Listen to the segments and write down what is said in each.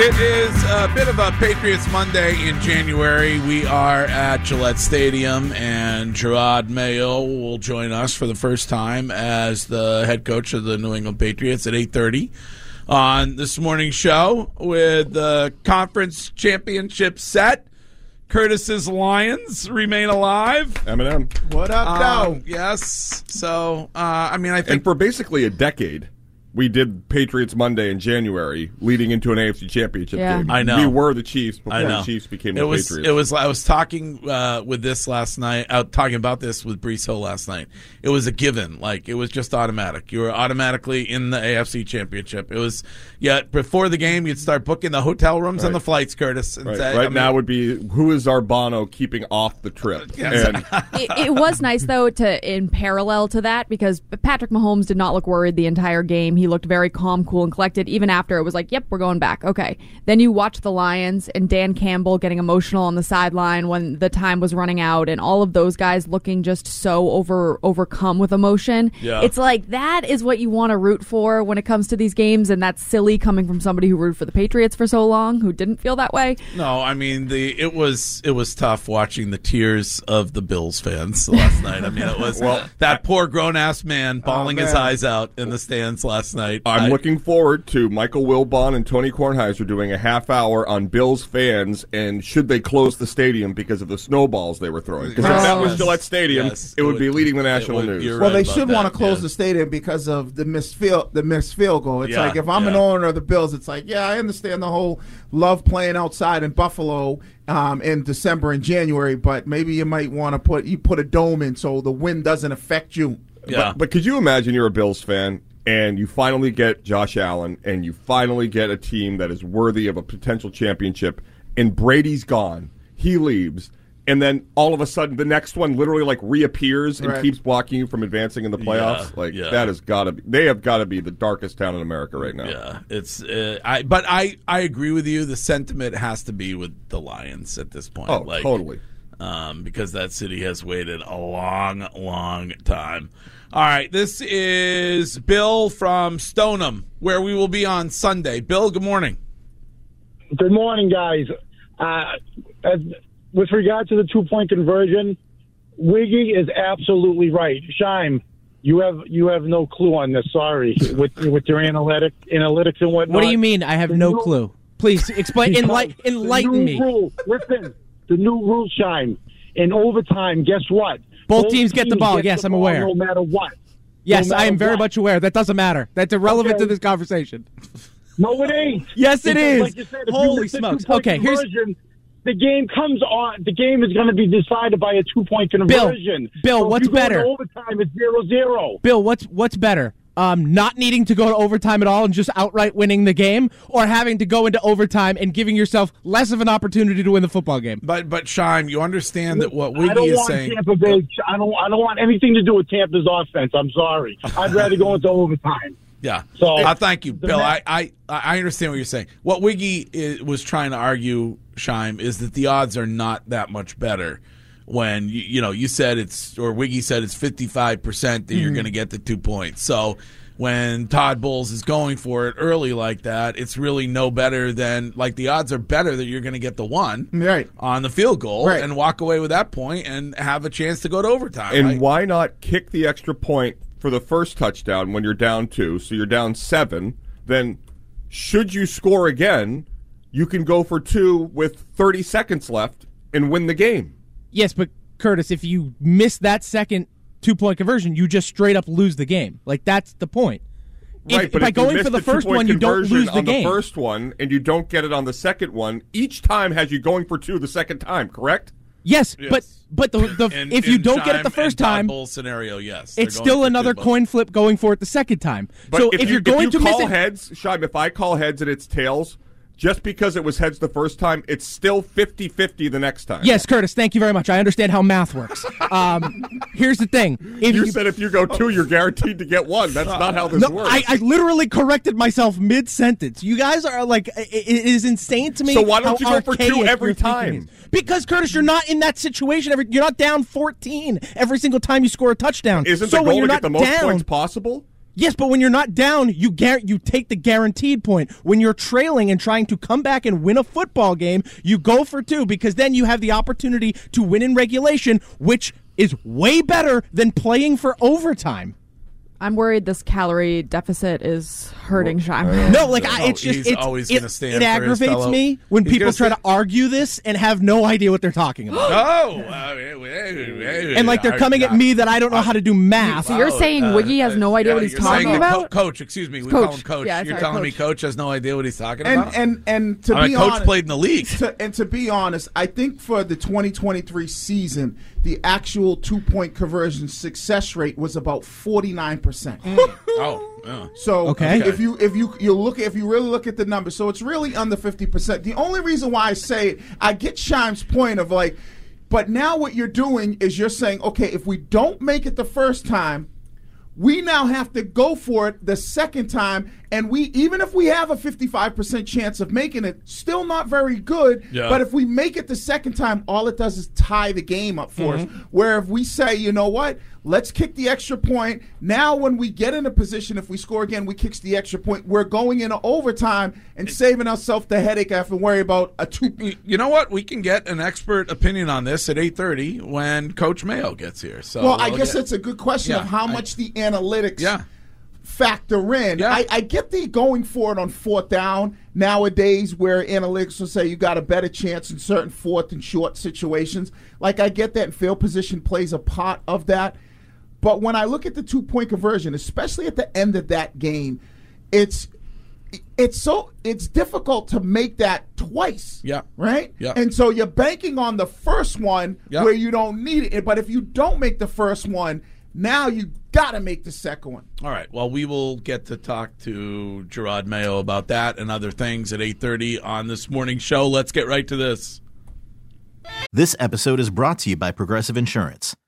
It is a bit of a Patriots Monday in January. We are at Gillette Stadium, and Jerod Mayo will join us for the first time as the head coach of the New England Patriots at 8.30 on this morning's show with the conference championship set. Curtis's Lions remain alive. Eminem. What up, Um, though? yes. So, uh, I mean, I think And for basically a decade, we did Patriots Monday in January, leading into an AFC Championship Yeah. game. I know. We were the Chiefs before I know. the Chiefs became it the was, Patriots. It was. I was talking uh, with this last night. Out talking about this with Brees Hill last night. It was a given. Like it was just automatic. You were automatically in the AFC Championship. It was. Yet before the game, you'd start booking the hotel rooms and the flights, Curtis. And right, say, right I mean, now would be who is Arbano keeping off the trip? And it, it was nice though to in parallel to that because Patrick Mahomes did not look worried the entire game. He looked very calm, cool, and collected. Even after it was like, "Yep, we're going back." Okay. Then you watch the Lions and Dan Campbell getting emotional on the sideline when the time was running out, and all of those guys looking just so over overcome with emotion. Yeah. It's like that is what you want to root for when it comes to these games, and that's silly coming from somebody who rooted for the Patriots for so long who didn't feel that way. No, I mean the it was it was tough watching the tears of the Bills fans last night. I mean it was well, that poor grown ass man oh, bawling his man. eyes out in the stands last night. I'm I- looking forward to Michael Wilbon and Tony Kornheiser doing a half hour on Bills fans and should they close the stadium because of the snowballs they were throwing. Because if that was Gillette Stadium, Yes, it would be leading the national would- news. Well, right they should want to close yeah. the stadium because of the missed field, the missed field goal. It's Yeah, like if I'm an owner of the Bills, it's like, yeah, I understand the whole love playing outside in Buffalo um, in December and January, but maybe you might want to put you put a dome in so the wind doesn't affect you. Yeah. But, but could you imagine you're a Bills fan and you finally get Josh Allen and you finally get a team that is worthy of a potential championship and Brady's gone. He leaves. And then all of a sudden the next one literally like reappears and Right. keeps blocking you from advancing in the playoffs. Yeah, like yeah. that has got to be they have got to be the darkest town in America right now. Yeah, it's uh, I but I I agree with you. The sentiment has to be with the Lions at this point. Oh, like, totally. Um, because that city has waited a long, long time. All right, this is Bill from Stoneham, where we will be on Sunday. Bill, good morning. Good morning, guys. Uh, as, with regard to the two point conversion, Wiggy is absolutely right. Shime, you have you have no clue on this. Sorry, with with your analytic analytics and whatnot. What do you mean? I have no new- clue. Please explain. Enlight, enlighten me. Rule, listen, the new rule, Shime. In overtime, guess what? Both teams get the ball. Yes, the I'm ball aware. No matter what. Yes, No I am very what. much aware. That doesn't matter. That's irrelevant Okay. to this conversation. No, it ain't. Yes, it Because, is. Like you said, Holy smokes. Okay, here's the game comes on. The game is going to be decided by a two point conversion. Bill, So what's you go into better? Overtime, is zero zero. Bill. What's what's better? Um, not needing to go to overtime at all and just outright winning the game, or having to go into overtime and giving yourself less of an opportunity to win the football game. But but Shime, you understand that what I Wiggy don't is want saying. Tampa Bay. I don't. I don't want anything to do with Tampa's offense. I'm sorry. I'd rather go into overtime. Yeah. So- uh, thank you, Bill. ma- I, I I understand what you're saying. What Wiggy i was trying to argue, Shime, is that the odds are not that much better. When you, you know you said it's or Wiggy said it's 55 percent that Mm-hmm. you're going to get the two points. So when Todd Bowles is going for it early like that, it's really no better than like the odds are better that you're going to get the one Right. on the field goal Right. and walk away with that point and have a chance to go to overtime. And right? why not kick the extra point for the first touchdown when you're down two? So you're down seven. Then, should you score again, you can go for two with 30 seconds left and win the game. Yes, but Curtis, if you miss that second two point conversion, you just straight up lose the game. Like that's the point. If- right, but by if going miss for the, first two-point one, you don't lose the on game. the first one, and you don't get it on the second one. Each time has you going for two the second time, correct? yes, Yes. but but the, the In- if you don't get it the first time, scenario, yes, They're it's still another coin flip going for it the second time. But so if, if, you, are going if you to call miss it, heads, Shime, if I call heads and it's tails, just because it was heads the first time, it's still 50-50 the next time. yes, Curtis, thank you very much. I understand how math works. Um, here's the thing: if You said if you go two, you're guaranteed to get one. That's not how this No, works. I, I literally corrected myself mid sentence. You guys are like, i- i- it is insane to me. So why don't you go for two every time? Because Curtis, you're not in that situation. Every you're not down 14 every single time you score a touchdown. Isn't so the goal to get the most down, points possible? Yes, but when you're not down, you gar- you take the guaranteed point. When you're trailing and trying to come back and win a football game, you go for two because then you have the opportunity to win in regulation, which is way better than playing for overtime. I'm worried this calorie deficit is hurting Shime. No, like I, Oh, it's just he's it's, always it, gonna stand it aggravates me when He's people gonna try to argue this and have no idea what they're talking about. Oh, uh, and like they're coming at me that I don't know how to do math. So you're saying Wiggy has no idea yeah, what he's talking about? Co- coach, excuse me, we Coach. call him coach. Yeah, you're sorry, telling me coach. coach has no idea what he's talking And about. and and to I be mean, coach honest, played in the league. to, and to be honest, I think for the 2023 season, the actual two point conversion success rate was about 49 percent. Mm. oh, yeah. So Okay. if you if you you look if you really look at the numbers, so it's really under fifty percent. The only reason why I say it, I get Shime's point of like, but now what you're doing is you're saying, okay, if we don't make it the first time, we now have to go for it the second time, and we even if we have a fifty five percent chance of making it, still not very good. Yeah. But if we make it the second time, all it does is tie the game up for us. Mm-hmm. Where if we say, you know what, let's kick the extra point. Now, when we get in a position, if we score again, we kick the extra point. We're going into overtime and saving ourselves the headache after worry about a two. You know what? We can get an expert opinion on this at eight thirty when Coach Mayo gets here. So Well, I we'll guess get- it's a good question Yeah, of how I- much the analytics Yeah. factor in. Yeah. I, I get the going for it on fourth down nowadays where analytics will say you got a better chance in certain fourth and short situations. Like I get that and field position plays a part of that. But when I look at the two point conversion, especially at the end of that game, it's it's so it's difficult to make that twice. Yeah. Right? Yeah. And so you're banking on the first one Yeah. where you don't need it. But if you don't make the first one, now you gotta make the second one. All right. Well, we will get to talk to Jerod Mayo about that and other things at 8:30 on this morning show. Let's get right to this. This episode is brought to you by Progressive Insurance.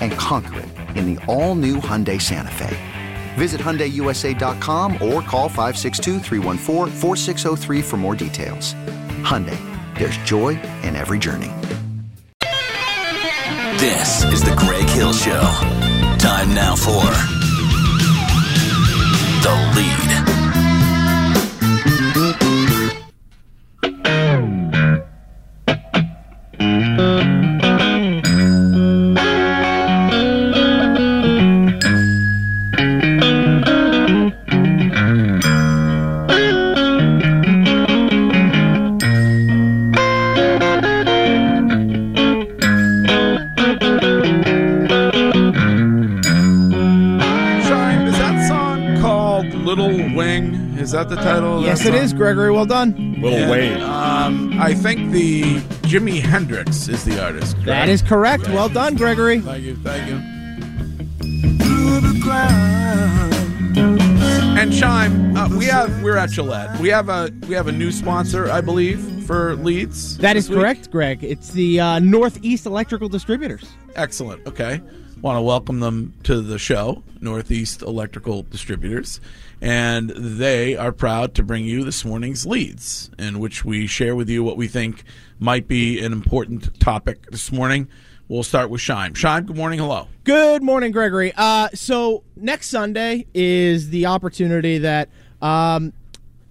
And conquer it in the all-new Hyundai Santa Fe. Visit HyundaiUSA.com or call 562 for more details. Hyundai, there's joy in every journey. This is the Greg Hill Show. Time now for The Lead. Yes, that it song? is, Gregory. Well done. Little And, Wayne. Um, I think the Jimi Hendrix is the artist. That correct? is correct. Well done, Gregory. Thank you, thank you. And Chime, uh, we have we're at Gillette. We have a we have a new sponsor, I believe, for leads. That this week. correct, Greg. It's the uh, Northeast Electrical Distributors. Excellent. Okay. Want to welcome them to the show, Northeast Electrical Distributors. And they are proud to bring you this morning's leads, in which we share with you what we think might be an important topic this morning. We'll start with Shime. Shime, good morning. Hello. Good morning, Gregory. Uh, so next Sunday is the opportunity that um,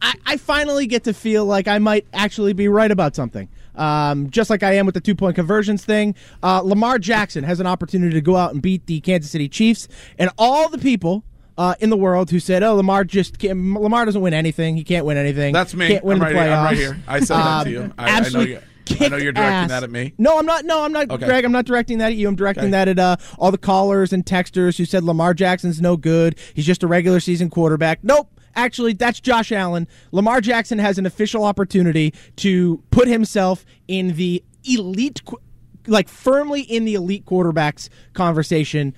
I, I finally get to feel like I might actually be right about something. Um, just like I am with the two point conversions thing, uh, Lamar Jackson has an opportunity to go out and beat the Kansas City Chiefs, and all the people. Uh, in the world, who said, "Oh, Lamar just can't, Lamar doesn't win anything. He can't win anything. That's me. Can't win I'm the right here. I'm right here. I said that to Um, you. I- I know absolutely you- I know you're directing ass. that at me. No, I'm not. No, I'm not, Okay. Greg. I'm not directing that at you. I'm directing Okay. that at uh, all the callers and texters who said Lamar Jackson's no good. He's just a regular season quarterback. Nope. Actually, that's Josh Allen. Lamar Jackson has an official opportunity to put himself in the elite, like firmly in the elite quarterbacks conversation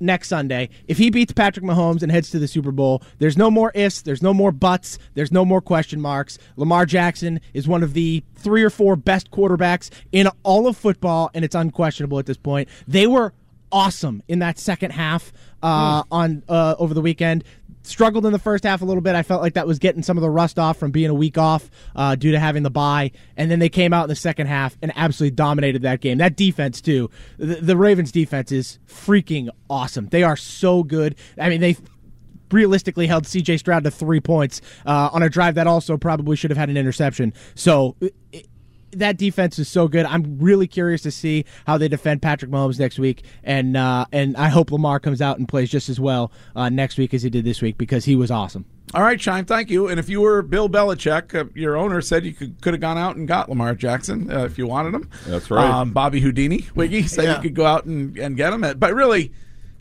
next Sunday. If he beats Patrick Mahomes and heads to the Super Bowl, there's no more ifs, there's no more buts, there's no more question marks. Lamar Jackson is one of the three or four best quarterbacks in all of football, and it's unquestionable at this point. They were awesome in that second half uh, on uh, over the weekend. Struggled in the first half a little bit. I felt like that was getting some of the rust off from being a week off uh, due to having the bye. And then they came out in the second half and absolutely dominated that game. That defense too. The, the Ravens defense is freaking awesome. They are so good. I mean, they realistically held CJ Stroud to three points uh, on a drive that also probably should have had an interception. So. It, that defense is so good. I'm really curious to see how they defend Patrick Mahomes next week, and uh, and I hope Lamar comes out and plays just as well uh, next week as he did this week because he was awesome. All right, Chime, thank you. And if you were Bill Belichick, uh, your owner said you could could have gone out and got Lamar Jackson uh, if you wanted him. That's right. Um, Bobby Houdini, Wiggy said Yeah. you could go out and, and get him. But really,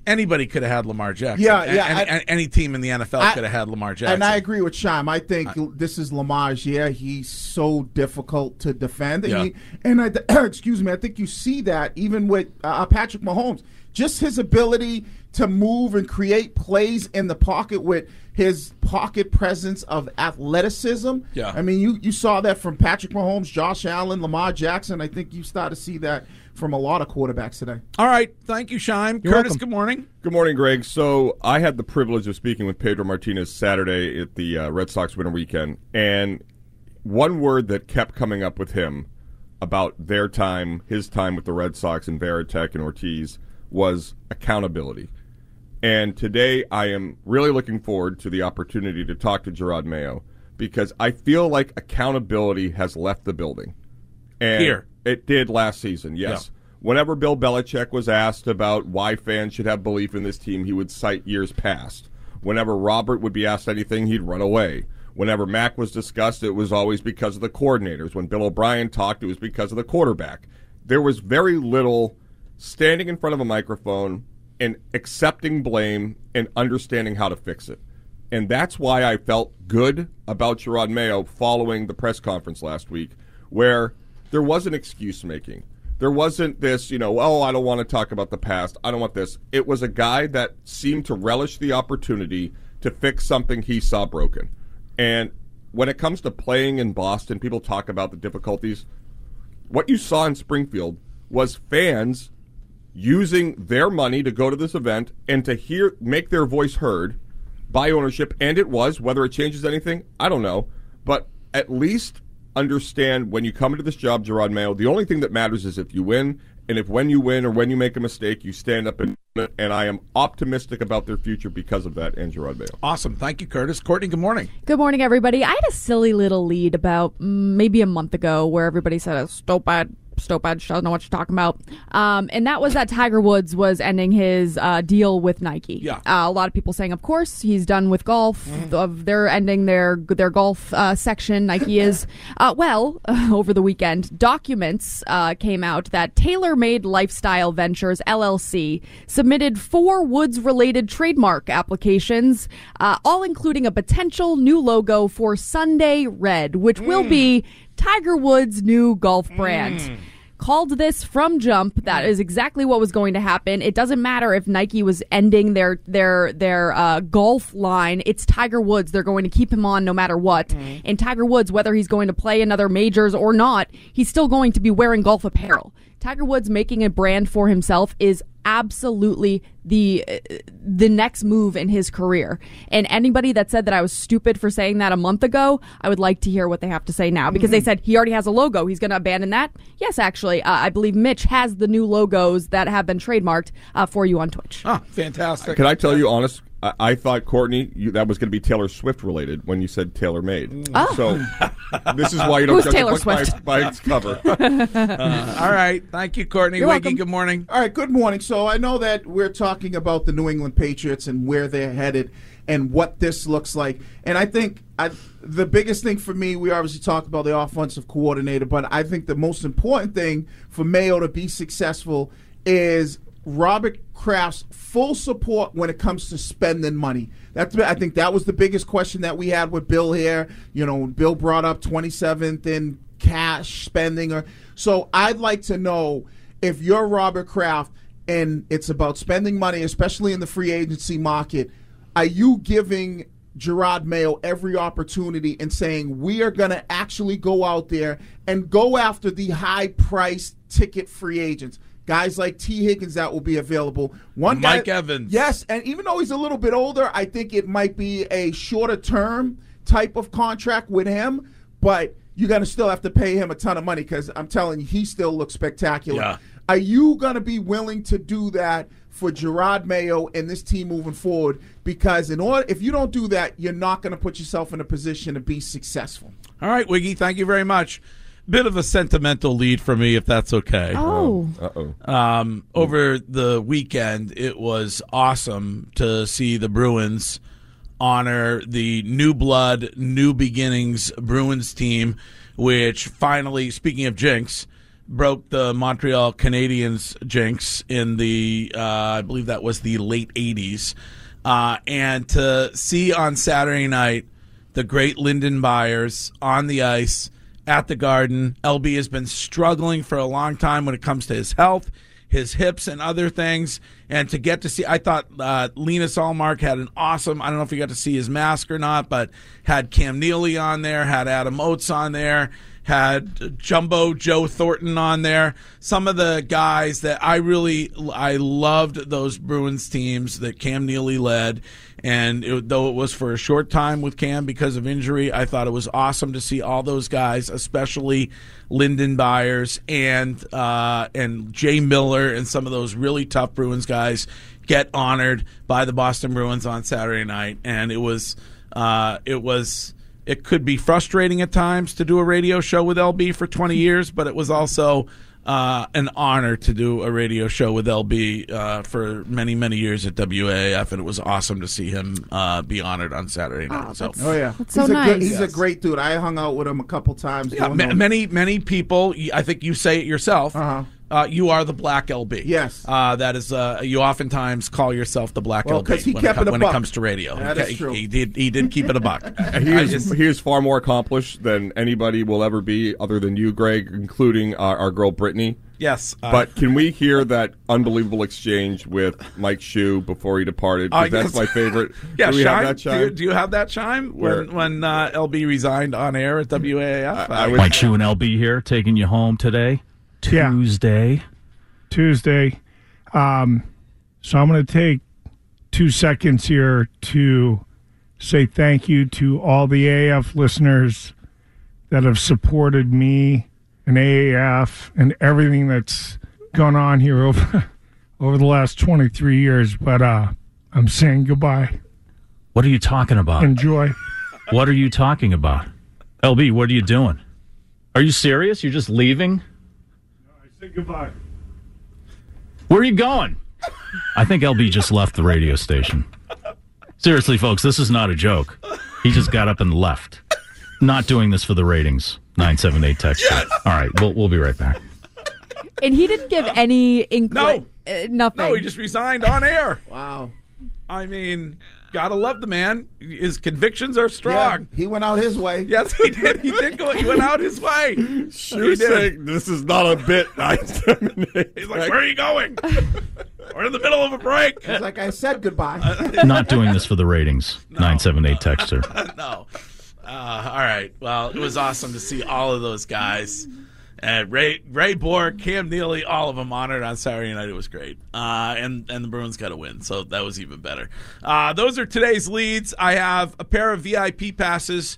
anybody could have had Lamar Jackson. Yeah, yeah, Any, I- any- team in the NFL could have had Lamar Jackson. And I agree with Shime. I think this is Lamar's year. He's so difficult to defend. And, Yeah. he- and I, excuse me, I think you see that even with uh, Patrick Mahomes. Just his ability to move and create plays in the pocket with his pocket presence of athleticism. Yeah. I mean, you, you saw that from Patrick Mahomes, Josh Allen, Lamar Jackson. I think you start to see that from a lot of quarterbacks today. All right, thank you, Shime. You're Curtis, welcome. good morning. Good morning, Greg. So I had the privilege of speaking with Pedro Martinez Saturday at the uh, Red Sox winter weekend, and one word that kept coming up with him about their time, his time with the Red Sox and Varitek and Ortiz, was accountability. And today I am really looking forward to the opportunity to talk to Jerod Mayo because I feel like accountability has left the building. And Here. It did last season, yes. Whenever Bill Belichick was asked about why fans should have belief in this team, he would cite years past. Whenever Robert would be asked anything, he'd run away. Whenever Mac was discussed, it was always because of the coordinators. When Bill O'Brien talked, it was because of the quarterback. There was very little standing in front of a microphone and accepting blame and understanding how to fix it. And that's why I felt good about Jerod Mayo following the press conference last week, where there wasn't excuse making. There wasn't this, you know, oh, I don't want to talk about the past. I don't want this. It was a guy that seemed to relish the opportunity to fix something he saw broken. And when it comes to playing in Boston, people talk about the difficulties. What you saw in Springfield was fans using their money to go to this event and to hear make their voice heard by ownership and it was whether it changes anything i don't know but at least understand when you come into this job jerod mayo the only thing that matters is if you win and if when you win or when you make a mistake you stand up and and i am optimistic about their future because of that and jerod mayo Awesome. Thank you, Curtis. Courtney, good morning. Good morning, everybody. I had a silly little lead about mm, maybe a month ago where everybody said, Stopad, Stopad doesn't know what you're talking about. Um, and that was that Tiger Woods was ending his uh, deal with Nike. Yeah. Uh, a lot of people saying, of course, he's done with golf. Of They're ending their their golf uh, section. Nike is. Uh, well, over the weekend, documents uh, came out that TaylorMade Lifestyle Ventures LLC submitted four Woods related trademark applications, uh, all including a potential new logo for Sunday Red, which will be Tiger Woods' new golf brand. Called this from jump. That is exactly what was going to happen. It doesn't matter if Nike was ending their their their uh, golf line. It's Tiger Woods. They're going to keep him on no matter what. And Tiger Woods, whether he's going to play another majors or not, he's still going to be wearing golf apparel. Tiger Woods making a brand for himself is absolutely the uh, the next move in his career. And anybody that said that I was stupid for saying that a month ago, I would like to hear what they have to say now because they said he already has a logo. He's going to abandon that. Yes, actually, uh, I believe Mitch has the new logos that have been trademarked uh, for you on Twitch. Ah, fantastic. can i tell you honest I, I thought Courtney, you, that was going to be Taylor Swift related when you said Taylor made. Oh. So this is why you don't Who's judge a Taylor book by its- Swift? by its cover. Uh, all right. Thank you, Courtney. You're Wiggy, welcome. good morning. All right, good morning. So I know that we're talking about the New England Patriots and where they're headed and what this looks like. And I think I, the biggest thing for me, we obviously talk about the offensive coordinator, but I think the most important thing for Mayo to be successful is Robert Kraft's full support when it comes to spending money. That's I think that was the biggest question that we had with Bill here. You know, Bill brought up 27th in cash spending or so I'd like to know if you're Robert Kraft and it's about spending money, especially in the free agency market, are you giving Jerod Mayo every opportunity and saying we are going to actually go out there and go after the high price ticket free agents? Guys like Tee Higgins that will be available. One guy- Mike Evans. Yes, and even though he's a little bit older, I think it might be a shorter term type of contract with him, but you're going to still have to pay him a ton of money because I'm telling you, he still looks spectacular. Yeah. Are you going to be willing to do that for Jerod Mayo and this team moving forward? Because in order, if you don't do that, you're not going to put yourself in a position to be successful. All right, Wiggy, thank you very much. Bit of a sentimental lead for me, if that's okay. Oh, Uh oh. Um, over the weekend, it was awesome to see the Bruins honor the new blood, new beginnings Bruins team, which finally, speaking of jinx, broke the Montreal Canadiens jinx in the, uh, I believe that was the late 80s. Uh, and to see on Saturday night the great Lyndon Byers on the ice at the Garden. LB has been struggling for a long time when it comes to his health, his hips, and other things. And to get to see, I thought uh, Linus Ullmark had an awesome. I don't know if you got to see his mask or not, but had Cam Neely on there, had Adam Oates on there. Had Jumbo Joe Thornton on there. Some of the guys that I really I loved those Bruins teams that Cam Neely led, and it, though it was for a short time with Cam because of injury, I thought it was awesome to see all those guys, especially Lyndon Byers and uh, and Jay Miller and some of those really tough Bruins guys get honored by the Boston Bruins on Saturday night, and it was uh, it was it could be frustrating at times to do a radio show with LB for 20 years, but it was also uh, an honor to do a radio show with LB uh, for many, many years at WAAF, and it was awesome to see him uh, be honored on Saturday night. so, Oh yeah, That's so he's a nice. Good, he's a great dude. I hung out with him a couple times. yeah, ma- many, many people. I think you say it yourself. Uh-huh. Uh, you are the black LB. Yes. Uh, that is. Uh, you oftentimes call yourself the black Well, LB 'cause he when, kept it, it a when buck. it comes to radio. That Okay, is true. He did. He did keep it a buck. He is, just- he is far more accomplished than anybody will ever be, other than you, Greg, including our, our girl Brittany. yes. uh, But can we hear that unbelievable exchange with Mike Shue before he departed? 'Cause Uh, that's yes. my favorite. Yeah, do we chime? have that Do you, chime? do you have that chime Where- when when uh, LB resigned on air at WAAF? I would- Mike Shu and LB here, taking you home today, Yeah. Tuesday. Tuesday. Um, so I'm going to take two seconds here to say thank you to all the AF listeners that have supported me and AAF and everything that's gone on here over over the last 23 years. But uh, I'm saying goodbye. What are you talking about? Enjoy. What are you talking about? LB, what are you doing? Are you serious? You're just leaving? Say goodbye. Where are you going? I think LB just left the radio station. Seriously, folks, this is not a joke. He just got up and left. Not doing this for the ratings. 978 text. All right, we'll, we'll be right back. And he didn't give any inkling. No. Uh, nothing. no, he just resigned on air. Wow. I mean, gotta love the man. His convictions are Yeah, strong. he went out his way. Yes, he did. He did go. He went out his way. Shue's he saying this is not a bit. He's like, "Where are you going? We're in the middle of a break." It's like I said goodbye. Not doing this for the ratings. 978 texter. no. Uh, all right. Well, it was awesome to see all of those guys. Uh, Ray Ray Bourque, Cam Neely, all of them honored on Saturday night. It was great. Uh, and and the Bruins got a win, so that was even better. Uh, those are today's leads. I have a pair of VIP passes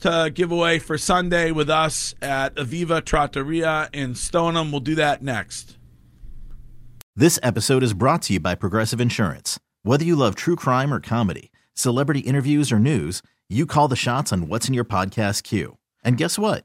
to give away for Sunday with us at Aviva Trattoria in Stoneham. We'll do that next. This episode is brought to you by Progressive Insurance. Whether you love true crime or comedy, celebrity interviews or news, you call the shots on what's in your podcast queue. And guess what?